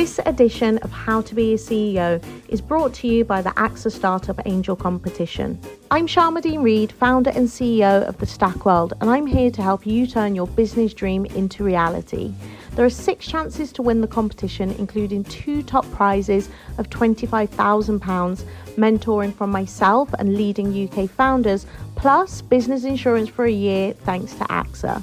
This edition of How to Be a CEO is brought to you by the AXA Startup Angel Competition. I'm Sharmadean Reid, founder and CEO of the Stack World, and I'm here to help you turn your business dream into reality. There are six chances to win the competition, including two top prizes of £25,000, mentoring from myself and leading UK founders, plus business insurance for a year thanks to AXA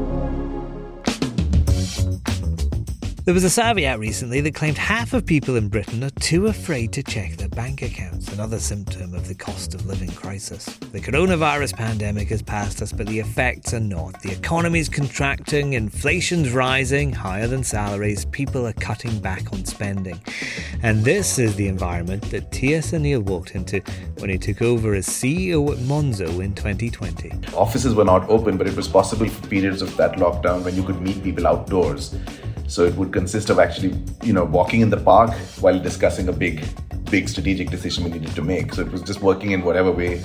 There was a survey out recently that claimed half of people in Britain are too afraid to check their bank accounts, another symptom of the cost of living crisis. The coronavirus pandemic has passed us, but the effects are not. The economy is contracting, inflation's rising, higher than salaries, people are cutting back on spending. And this is the environment that T.S. Anil walked into when he took over as CEO at Monzo in 2020. Offices were not open, but it was possible for periods of that lockdown when you could meet people outdoors. So it would consist of actually, you know, walking in the park while discussing a big, big strategic decision we needed to make. So it was just working in whatever way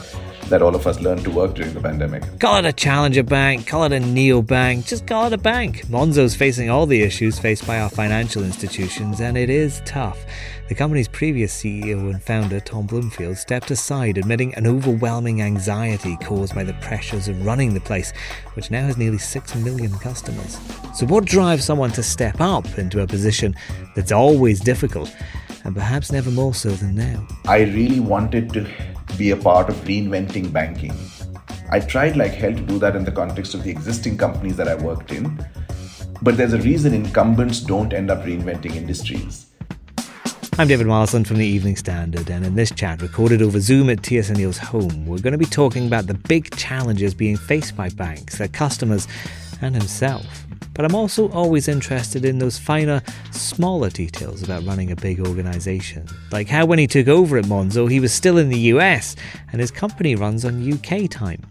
that all of us learned to work during the pandemic. Call it a challenger bank, call it a neo bank, just call it a bank. Monzo's facing all the issues faced by our financial institutions, and it is tough. The company's previous CEO and founder, Tom Blomfield, stepped aside, admitting an overwhelming anxiety caused by the pressures of running the place, which now has nearly 6 million customers. So, what drives someone to step up into a position that's always difficult, and perhaps never more so than now? I really wanted to be a part of reinventing banking. I tried like hell to do that in the context of the existing companies that I worked in. But there's a reason incumbents don't end up reinventing industries. I'm David Marsland from the Evening Standard, and in this chat, recorded over Zoom at T.S. Anil's home, we're going to be talking about the big challenges being faced by banks, their customers, and himself. But I'm also always interested in those finer, smaller details about running a big organisation. Like how when he took over at Monzo, he was still in the US and his company runs on UK time.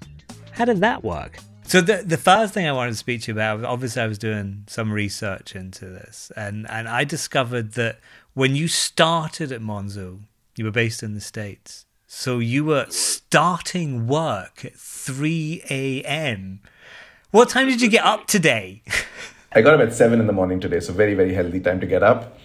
How did that work? So the the first thing I wanted to speak to you about, obviously I was doing some research into this and, and I discovered that when you started at Monzo, you were based in the States. So you were starting work at 3 a.m. What time did you get up today? I got up at 7 in the morning today, so very, very healthy time to get up.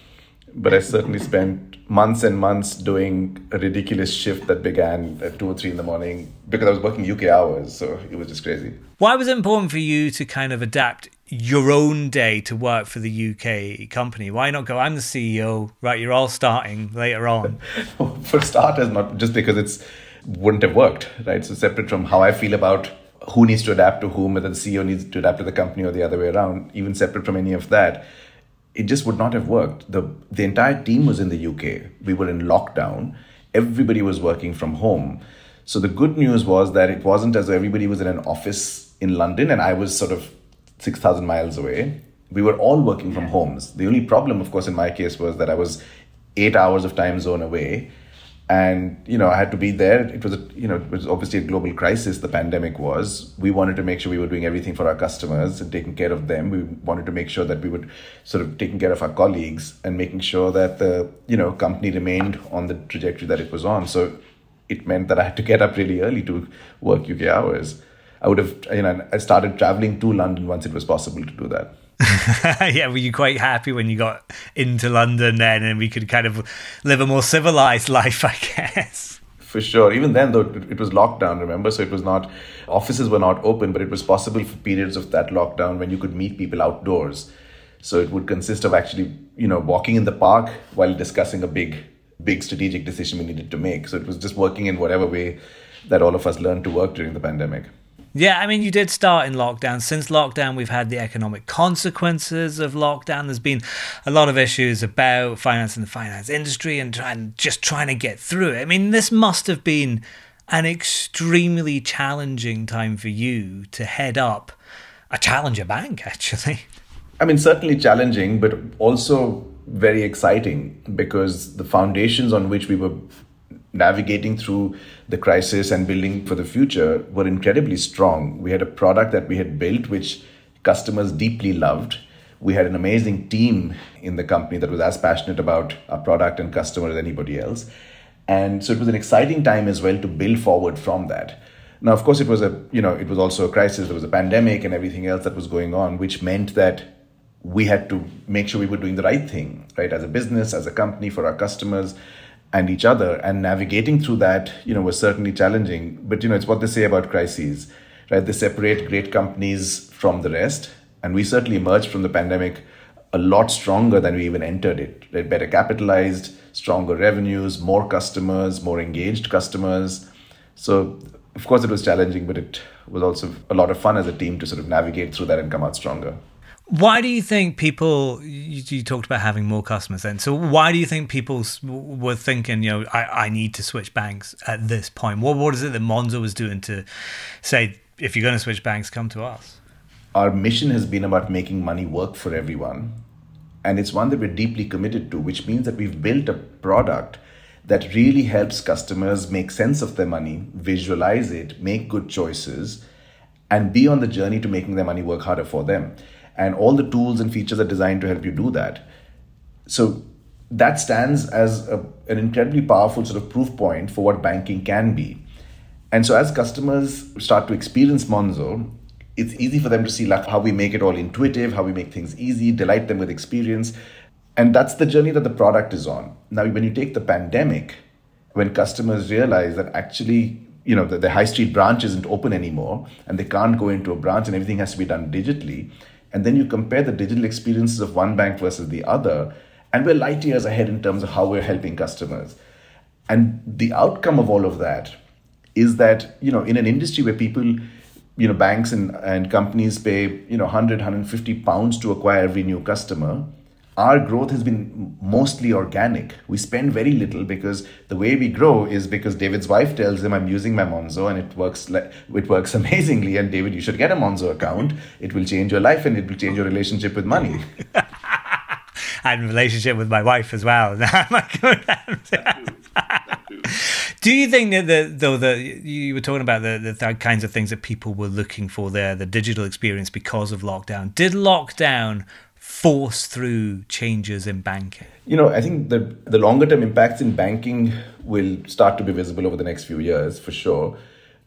But I certainly spent months and months doing a ridiculous shift that began at 2 or 3 in the morning because I was working UK hours, so it was just crazy. Why was it important for you to kind of adapt your own day to work for the UK company? Why not go, I'm the CEO, right? You're all starting later on. for starters, not just because it's wouldn't have worked, right? So separate from how I feel about who needs to adapt to whom, whether the CEO needs to adapt to the company or the other way around, even separate from any of that, it just would not have worked. The the entire team was in the UK. We were in lockdown. Everybody was working from home. So the good news was that it wasn't as though everybody was in an office in London and I was sort of 6,000 miles away. We were all working from homes. The only problem, of course, in my case was that I was eight hours of time zone away. And, you know, I had to be there. It was, a, you know, it was obviously a global crisis, the pandemic was. We wanted to make sure we were doing everything for our customers and taking care of them. We wanted to make sure that we would sort of taking care of our colleagues and making sure that the, you know, company remained on the trajectory that it was on. So it meant that I had to get up really early to work UK hours. I would have, you know, I started traveling to London once it was possible to do that. yeah, were you quite happy when you got into London then and we could kind of live a more civilized life, I guess? For sure. Even then, though, it was lockdown, remember? So it was not, offices were not open, but it was possible for periods of that lockdown when you could meet people outdoors. So it would consist of actually, you know, walking in the park while discussing a big, big strategic decision we needed to make. So it was just working in whatever way that all of us learned to work during the pandemic. Yeah, I mean, you did start in lockdown. Since lockdown, we've had the economic consequences of lockdown. There's been a lot of issues about finance and the finance industry and, just trying to get through it. I mean, this must have been an extremely challenging time for you to head up a challenger bank, actually. I mean, certainly challenging, but also very exciting because the foundations on which we were navigating through the crisis and building for the future were incredibly strong. We had a product that we had built which customers deeply loved. We had an amazing team in the company that was as passionate about our product and customer as anybody else. And so it was an exciting time as well to build forward from that. Now, of course, it was a you know it was also a crisis. There was a pandemic and everything else that was going on, which meant that we had to make sure we were doing the right thing, right, as a business, as a company, for our customers and each other. And navigating through that, you know, was certainly challenging. But you know, it's what they say about crises, right? They separate great companies from the rest. And we certainly emerged from the pandemic a lot stronger than we even entered it. Right? Better capitalized, stronger revenues, more customers, more engaged customers. So, of course, it was challenging, but it was also a lot of fun as a team to sort of navigate through that and come out stronger. Why do you think people? You, you, talked about having more customers then. So why do you think people were thinking, you know, I, I need to switch banks at this point? What what is it that Monzo was doing to say, if you're going to switch banks, come to us? Our mission has been about making money work for everyone, and it's one that we're deeply committed to. Which means that we've built a product that really helps customers make sense of their money, visualize it, make good choices, and be on the journey to making their money work harder for them and all the tools and features are designed to help you do that. So that stands as a, an incredibly powerful sort of proof point for what banking can be. And so as customers start to experience monzo it's easy for them to see like how we make it all intuitive how we make things easy delight them with experience. And that's the journey that the product is on. Now when you take the pandemic when customers realize that actually you know the, the high street branch isn't open anymore and they can't go into a branch and everything has to be done digitally and then you compare the digital experiences of one bank versus the other, and we're light years ahead in terms of how we're helping customers. And the outcome of all of that is that, you know, in an industry where people, you know, banks and, and companies pay, you know, 100, 150 pounds to acquire every new customer, our growth has been mostly organic. We spend very little because the way we grow is because David's wife tells him, "I'm using my Monzo and it works. Le- it works amazingly." And David, you should get a Monzo account. It will change your life and it will change your relationship with money. and relationship with my wife as well. Do you think that the, though the you were talking about the, the kinds of things that people were looking for there, the digital experience because of lockdown? Did lockdown force through changes in banking? You know, I think the the longer term impacts in banking will start to be visible over the next few years for sure.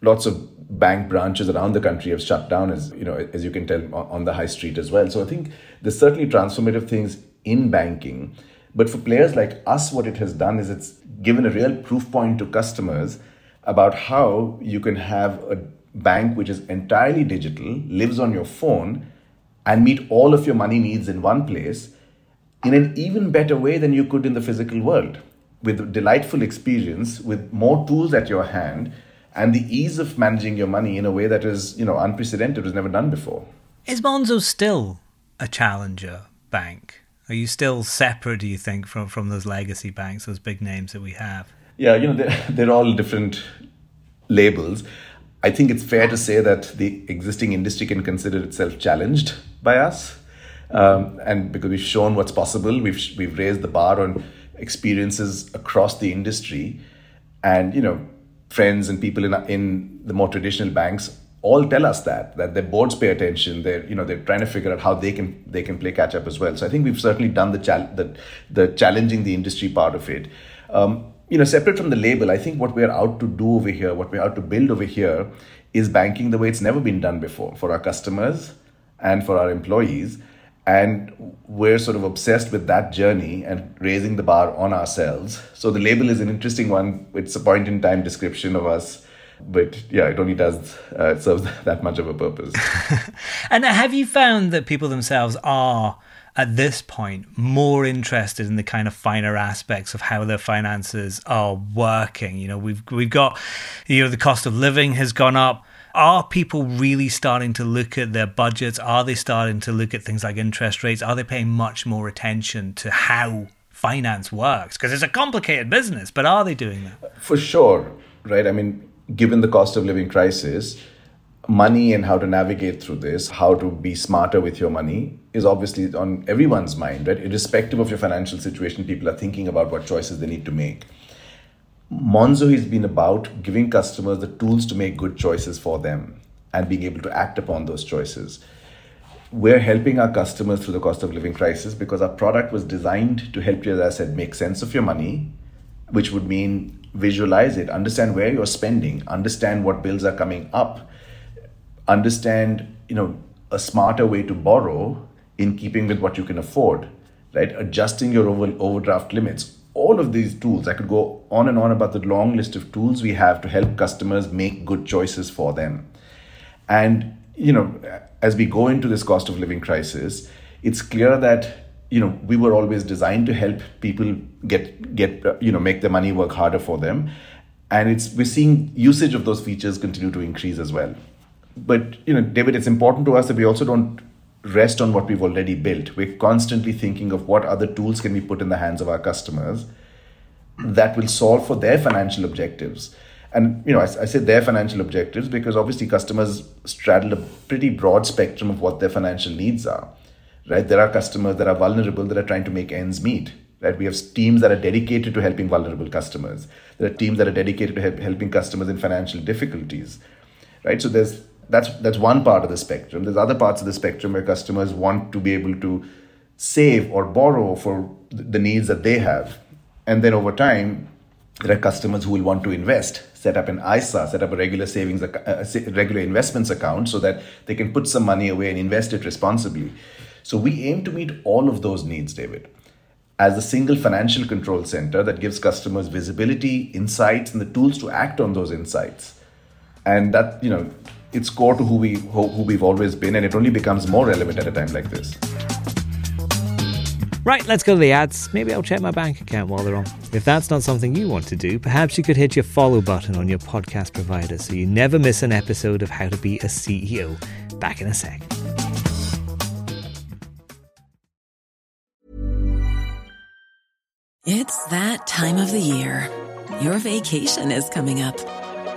Lots of bank branches around the country have shut down, as you know, as you can tell on the high street as well. So I think there's certainly transformative things in banking. But for players like us, what it has done is it's given a real proof point to customers about how you can have a bank which is entirely digital, lives on your phone, and meet all of your money needs in one place in an even better way than you could in the physical world with delightful experience with more tools at your hand and the ease of managing your money in a way that is you know unprecedented was never done before. Is monzo still a challenger bank? Are you still separate do you think from from those legacy banks those big names that we have? Yeah you know they're, they're all different labels. I think it's fair to say that the existing industry can consider itself challenged by us. Um, and because we've shown what's possible, we've, we've raised the bar on experiences across the industry. And, you know, friends and people in, in the more traditional banks all tell us that that their boards pay attention they're you know they're trying to figure out how they can they can play catch up as well so i think we've certainly done the chal- the, the challenging the industry part of it um, you know, separate from the label, I think what we're out to do over here, what we're out to build over here, is banking the way it's never been done before for our customers and for our employees. And we're sort of obsessed with that journey and raising the bar on ourselves. So the label is an interesting one. It's a point in time description of us but yeah, it only does uh, serves that much of a purpose. and have you found that people themselves are at this point more interested in the kind of finer aspects of how their finances are working. You know, we've we've got you know the cost of living has gone up. Are people really starting to look at their budgets? Are they starting to look at things like interest rates? Are they paying much more attention to how finance works? Because it's a complicated business, but are they doing that? For sure, right? I mean, given the cost of living crisis, money and how to navigate through this, how to be smarter with your money is obviously on everyone's mind, right? Irrespective of your financial situation, people are thinking about what choices they need to make. Monzo has been about giving customers the tools to make good choices for them and being able to act upon those choices. We're helping our customers through the cost of living crisis because our product was designed to help you, as I said, make sense of your money, which would mean visualize it, understand where you're spending, understand what bills are coming up, understand, you know, a smarter way to borrow in keeping with what you can afford, right? Adjusting your overdraft limits all of these tools, I could go on and on about the long list of tools we have to help customers make good choices for them. And, you know, as we go into this cost of living crisis, it's clear that, you know, we were always designed to help people get, get you know, make their money work harder for them. And it's we're seeing usage of those features continue to increase as well. But, you know, David, it's important to us that we also don't rest on what we've already built. We're constantly thinking of what other tools can we put in the hands of our customers that will solve for their financial objectives. And you know, I, I say their financial objectives because obviously customers straddle a pretty broad spectrum of what their financial needs are. Right? There are customers that are vulnerable that are trying to make ends meet. Right? We have teams that are dedicated to helping vulnerable customers. There are teams that are dedicated to help, helping customers in financial difficulties. Right? So there's that's that's one part of the spectrum. There's other parts of the spectrum where customers want to be able to save or borrow for the needs that they have, and then over time, there are customers who will want to invest, set up an ISA, set up a regular savings, uh, a regular investments account, so that they can put some money away and invest it responsibly. So we aim to meet all of those needs, David as a single financial control center that gives customers visibility, insights, and the tools to act on those insights. And that, you know, it's core to who we who, who we've always been, and it only becomes more relevant at a time like this. Right, let's go to the ads. Maybe I'll check my bank account while they're on. If that's not something you want to do, perhaps you could hit your follow button on your podcast provider so you never miss an episode of How to Be a CEO. Back in a sec. It's that time of the year. Your vacation is coming up.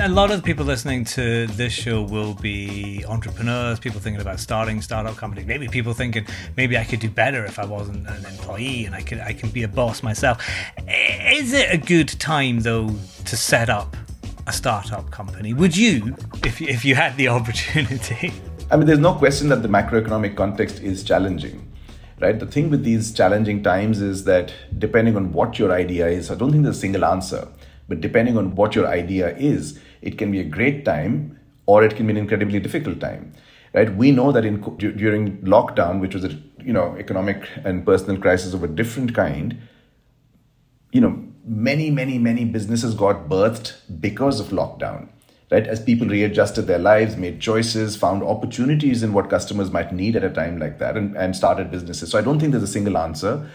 A lot of the people listening to this show will be entrepreneurs, people thinking about starting startup companies. Maybe people thinking maybe I could do better if I wasn't an employee and I could I can be a boss myself. Is it a good time though to set up a startup company? Would you, if if you had the opportunity? I mean, there's no question that the macroeconomic context is challenging right? The thing with these challenging times is that depending on what your idea is, I don't think there's a single answer, but depending on what your idea is, it can be a great time or it can be an incredibly difficult time right? We know that in during lockdown which was a you know economic and personal crisis of a different kind you know many many many businesses got birthed because of lockdown right? As people readjusted their lives made choices found opportunities in what customers might need at a time like that and, and started businesses. So i don't think there's a single answer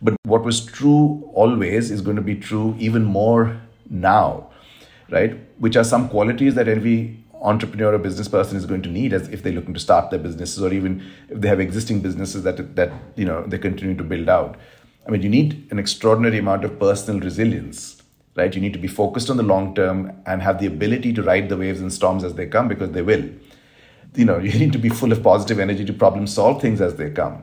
but what was true always is going to be true even more now right? Which are some qualities that every entrepreneur or business person is going to need as if they're looking to start their businesses or even if they have existing businesses that that you know they continue to build out. I mean, you need an extraordinary amount of personal resilience, right? You need to be focused on the long term and have the ability to ride the waves and storms as they come because they will. You know, you need to be full of positive energy to problem solve things as they come.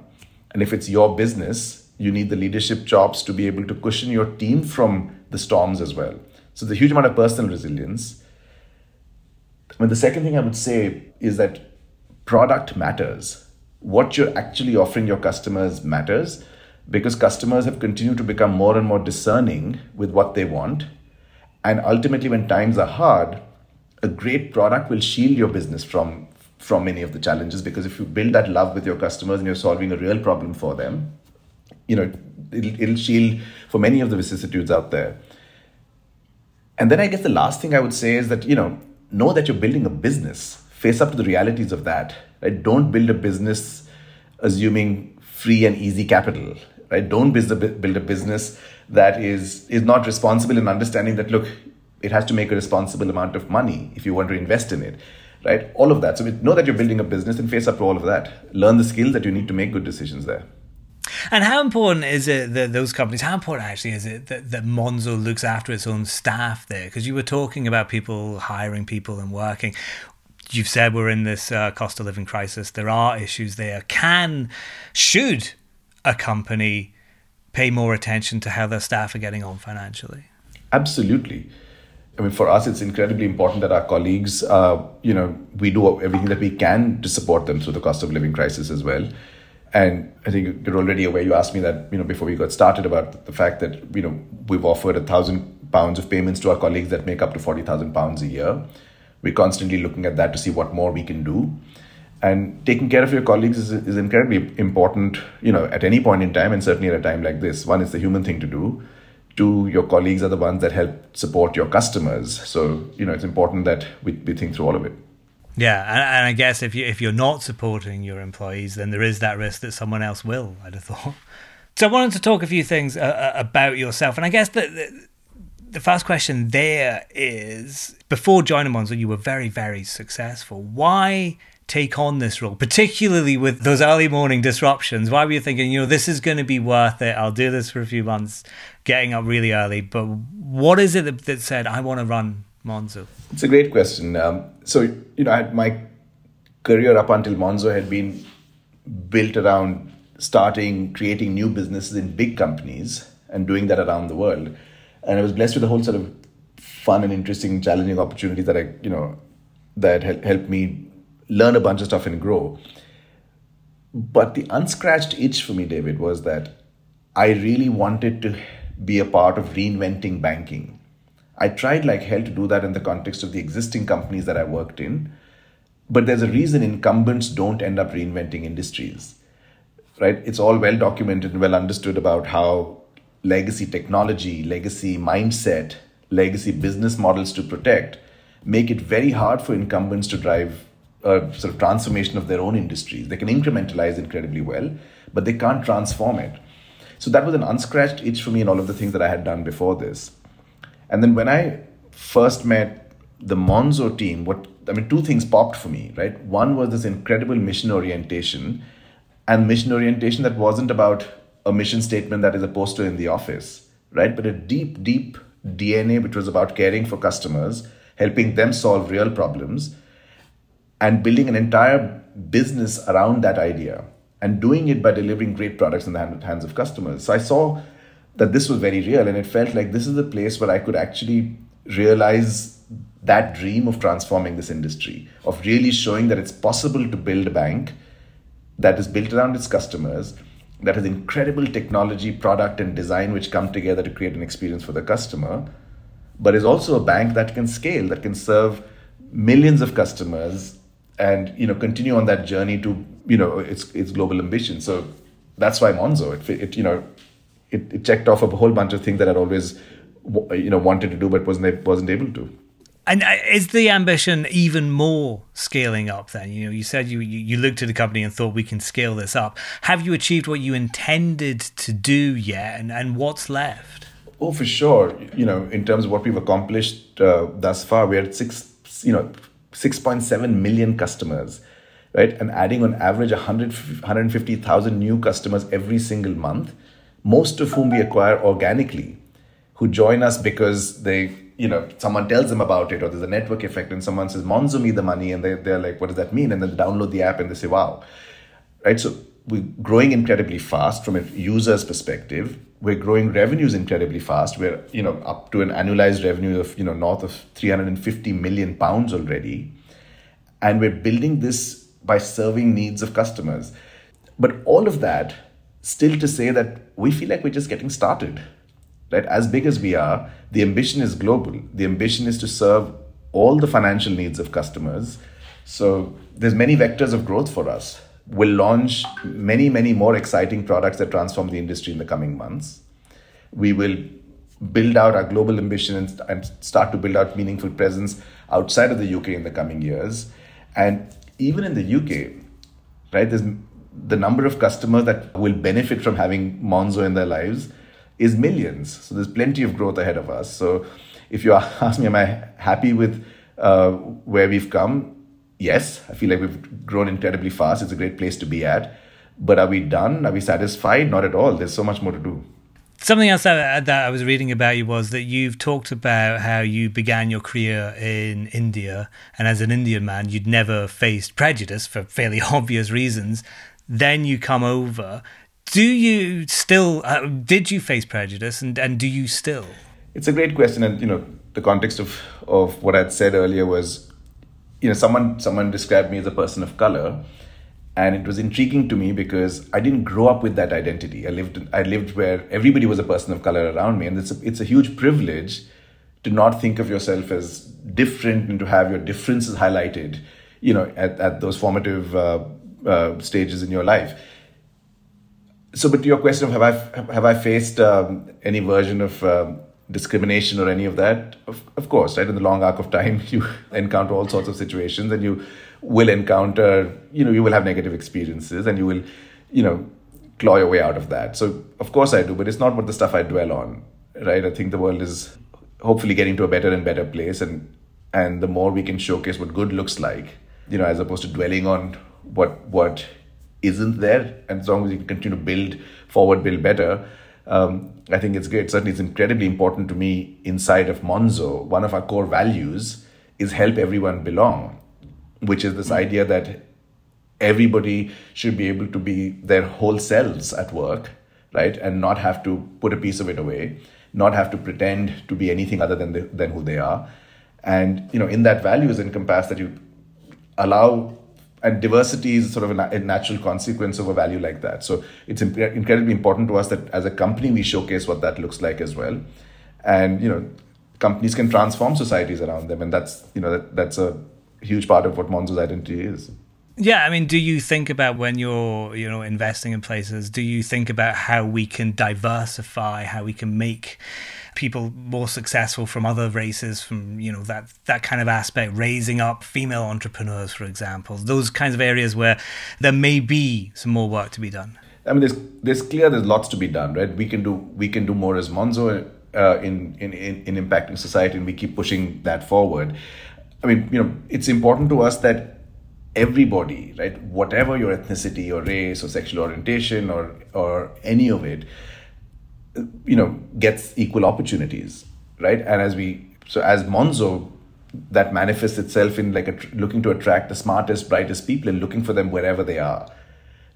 And if it's your business, you need the leadership chops to be able to cushion your team from the storms as well. So the huge amount of personal resilience. I mean, the second thing I would say is that product matters. What you're actually offering your customers matters because customers have continued to become more and more discerning with what they want. And ultimately, when times are hard, a great product will shield your business from from many of the challenges because if you build that love with your customers and you're solving a real problem for them, you know, it'll, it'll shield for many of the vicissitudes out there. And then I guess the last thing I would say is that, you know, know that you're building a business. Face up to the realities of that. Right? Don't build a business assuming free and easy capital right? Don't build a, build a business that is is not responsible in understanding that look, it has to make a responsible amount of money if you want to invest in it, right? All of that. So know that you're building a business and face up to all of that. Learn the skills that you need to make good decisions there. And how important is it that those companies, how important actually is it that, that Monzo looks after its own staff there? Because you were talking about people hiring people and working. You've said we're in this uh, cost of living crisis. There are issues there. Can, should a company pay more attention to how their staff are getting on financially? Absolutely. I mean, for us, it's incredibly important that our colleagues, uh, you know, we do everything that we can to support them through the cost of living crisis as well. And I think you're already aware. You asked me that, you know, before we got started about the fact that you know we've offered a thousand pounds of payments to our colleagues that make up to forty thousand pounds a year. We're constantly looking at that to see what more we can do and taking care of your colleagues is, is incredibly important you know at any point in time and certainly at a time like this one is the human thing to do two your colleagues are the ones that help support your customers so you know it's important that we, we think through all of it yeah and, and i guess if you if you're not supporting your employees then there is that risk that someone else will i'd have thought so i wanted to talk a few things uh, uh about yourself and i guess that the, the first question there is before joining Monzo, you were very, very successful. Why take on this role, particularly with those early morning disruptions? Why were you thinking, you know, this is going to be worth it? I'll do this for a few months, getting up really early. But what is it that, that said, I want to run Monzo? It's a great question. Um, so, you know, I had my career up until Monzo had been built around starting, creating new businesses in big companies and doing that around the world. And I was blessed with a whole sort of fun and interesting, challenging opportunities that I, you know, that helped me learn a bunch of stuff and grow. But the unscratched itch for me, David, was that I really wanted to be a part of reinventing banking. I tried like hell to do that in the context of the existing companies that I worked in. But there's a reason incumbents don't end up reinventing industries, right? It's all well documented and well understood about how legacy technology, legacy mindset, legacy business models to protect make it very hard for incumbents to drive a sort of transformation of their own industries. They can incrementalize incredibly well, but they can't transform it. So that was an unscratched itch for me in all of the things that I had done before this. And then when I first met the Monzo team, what I mean, two things popped for me, right? One was this incredible mission orientation, and mission orientation that wasn't about a mission statement that is a poster in the office, right? But a deep, deep DNA which was about caring for customers, helping them solve real problems, and building an entire business around that idea and doing it by delivering great products in the hands of customers. So I saw that this was very real and it felt like this is the place where I could actually realize that dream of transforming this industry, of really showing that it's possible to build a bank that is built around its customers, that has incredible technology, product, and design which come together to create an experience for the customer, but is also a bank that can scale, that can serve millions of customers and you know continue on that journey to you know its its global ambition. So that's why Monzo. It, it you know it, it checked off a whole bunch of things that I'd always you know wanted to do but wasn't wasn't able to. And uh, is the ambition even more scaling up then? You know, you said you, you looked at the company and thought we can scale this up. Have you achieved what you intended to do yet? And, and what's left? Oh, for sure. You know, in terms of what we've accomplished uh, thus far, we're at six, you know, 6.7 million customers, right? And adding on average 100, 150,000 new customers every single month, most of whom we acquire organically, who join us because they, you know, someone tells them about it or there's a network effect and someone says, Monzo me the money. And they, they're like, what does that mean? And then they download the app and they say, wow. Right. So we're growing incredibly fast from a user's perspective. We're growing revenues incredibly fast. We're, you know, up to an annualized revenue of, you know, north of 350 million pounds already. And we're building this by serving needs of customers. But all of that still to say that we feel like we're just getting started. Right? As big as we are, the ambition is global. The ambition is to serve all the financial needs of customers. So there's many vectors of growth for us. We'll launch many, many more exciting products that transform the industry in the coming months. We will build out our global ambition and, and start to build out meaningful presence outside of the UK in the coming years. And even in the UK, right, there's the number of customers that will benefit from having Monzo in their lives is millions. So there's plenty of growth ahead of us. So if you ask me, am I happy with uh, where we've come? Yes, I feel like we've grown incredibly fast. It's a great place to be at. But are we done? Are we satisfied? Not at all. There's so much more to do. Something else that, that I was reading about you was that you've talked about how you began your career in India, and as an Indian man, you'd never faced prejudice for fairly obvious reasons. Then you come over. Do you still? Uh, did you face prejudice, and and do you still? It's a great question, and you know the context of of what I'd said earlier was, you know, someone someone described me as a person of color and it was intriguing to me because I didn't grow up with that identity. I lived I lived where everybody was a person of color around me, and it's a, it's a huge privilege to not think of yourself as different and to have your differences highlighted. You know, at, at those formative uh, uh, stages in your life. So, but your question of have I have I faced um, any version of um, discrimination or any of that? Of, of course, right. In the long arc of time, you encounter all sorts of situations, and you will encounter, you know, you will have negative experiences and you will, you know, claw your way out of that. So, of course, I do, but it's not what the stuff I dwell on, right? I think the world is hopefully getting to a better and better place. And, and the more we can showcase what good looks like, you know, as opposed to dwelling on what, what isn't there. And as long as you continue to build forward, build better, um, I think it's great. Certainly, it's incredibly important to me inside of Monzo. One of our core values is help everyone belong which is this idea that everybody should be able to be their whole selves at work, right? And not have to put a piece of it away, not have to pretend to be anything other than, the, than who they are. And, you know, in that value is encompassed that you allow, and diversity is sort of a, natural consequence of a value like that. So it's imp- incredibly important to us that as a company, we showcase what that looks like as well. And, you know, companies can transform societies around them. And that's, you know, that, that's a huge part of what Monzo's identity is. Yeah, I mean, do you think about when you're, you know, investing in places? Do you think about how we can diversify, how we can make people more successful from other races, from you know that that kind of aspect, raising up female entrepreneurs, for example, those kinds of areas where there may be some more work to be done. I mean, there's there's clear there's lots to be done, right? We can do we can do more as Monzo uh, in, in in in impacting society, and we keep pushing that forward. I mean, you know, it's important to us that everybody, right, whatever your ethnicity or race or sexual orientation or or any of it, you know, gets equal opportunities, right? And as we so as Monzo, that manifests itself in like a, looking to attract the smartest, brightest people and looking for them wherever they are,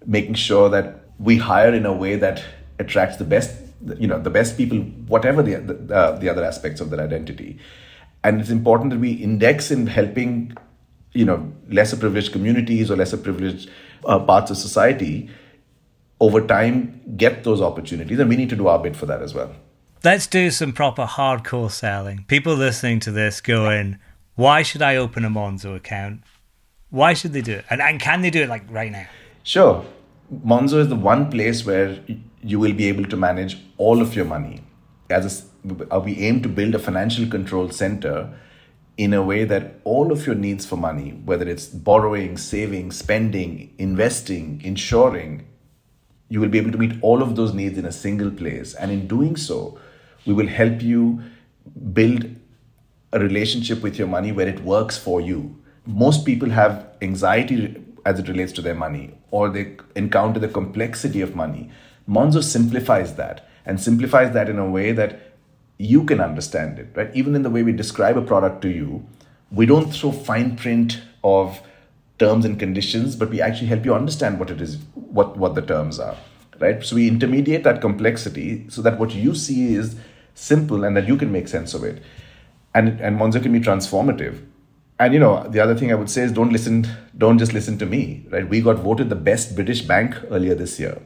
making sure that we hire in a way that attracts the best, you know, the best people, whatever the the, uh, the other aspects of their identity and it's important that we index in helping you know lesser privileged communities or lesser privileged uh, parts of society over time get those opportunities and we need to do our bit for that as well. Let's do some proper hardcore selling. People listening to this going why should i open a monzo account? Why should they do it? And, and can they do it like right now? Sure. Monzo is the one place where you will be able to manage all of your money. As a, uh, we aim to build a financial control center in a way that all of your needs for money, whether it's borrowing, saving, spending, investing, insuring, you will be able to meet all of those needs in a single place. And in doing so, we will help you build a relationship with your money where it works for you. Most people have anxiety as it relates to their money, or they encounter the complexity of money. Monzo simplifies that and simplifies that in a way that you can understand it, right? Even in the way we describe a product to you, we don't throw fine print of terms and conditions, but we actually help you understand what it is, what, what the terms are, right? So we intermediate that complexity so that what you see is simple and that you can make sense of it. And, and Monzo can be transformative. And you know, the other thing I would say is don't listen, don't just listen to me, right? We got voted the best British bank earlier this year,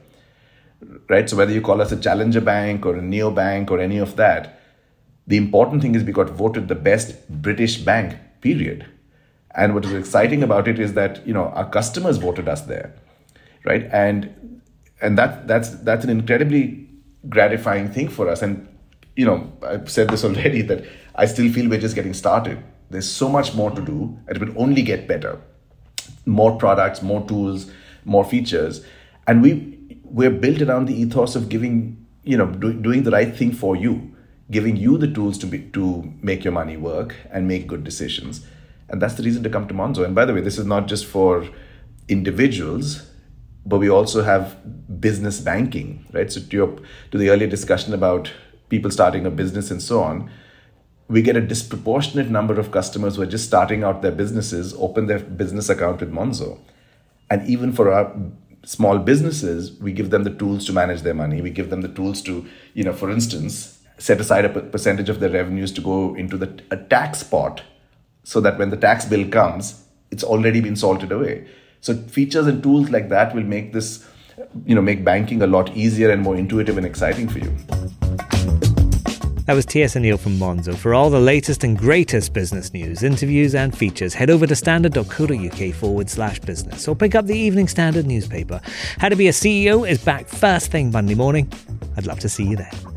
right? So whether you call us a challenger bank or a neo bank or any of that, the important thing is we got voted the best British bank, period. And what is exciting about it is that you know our customers voted us there, right? And and that that's that's an incredibly gratifying thing for us. And you know, I've said this already that I still feel we're just getting started. There's so much more to do, and it will only get better. More products, more tools, more features, and we we're built around the ethos of giving, you know, do, doing the right thing for you, giving you the tools to be to make your money work and make good decisions, and that's the reason to come to Monzo. And by the way, this is not just for individuals, but we also have business banking, right? So to your to the earlier discussion about people starting a business and so on, we get a disproportionate number of customers who are just starting out their businesses, open their business account with Monzo. And even for our small businesses, we give them the tools to manage their money. We give them the tools to, you know, for instance, set aside a percentage of their revenues to go into the a tax pot so that when the tax bill comes, it's already been salted away. So features and tools like that will make this, you know, make banking a lot easier and more intuitive and exciting for you. That was T.S. Anil from Monzo. For all the latest and greatest business news, interviews, and features, head over to standard.co.uk forward slash business or pick up the Evening Standard newspaper. How to Be a CEO is back first thing Monday morning. I'd love to see you there.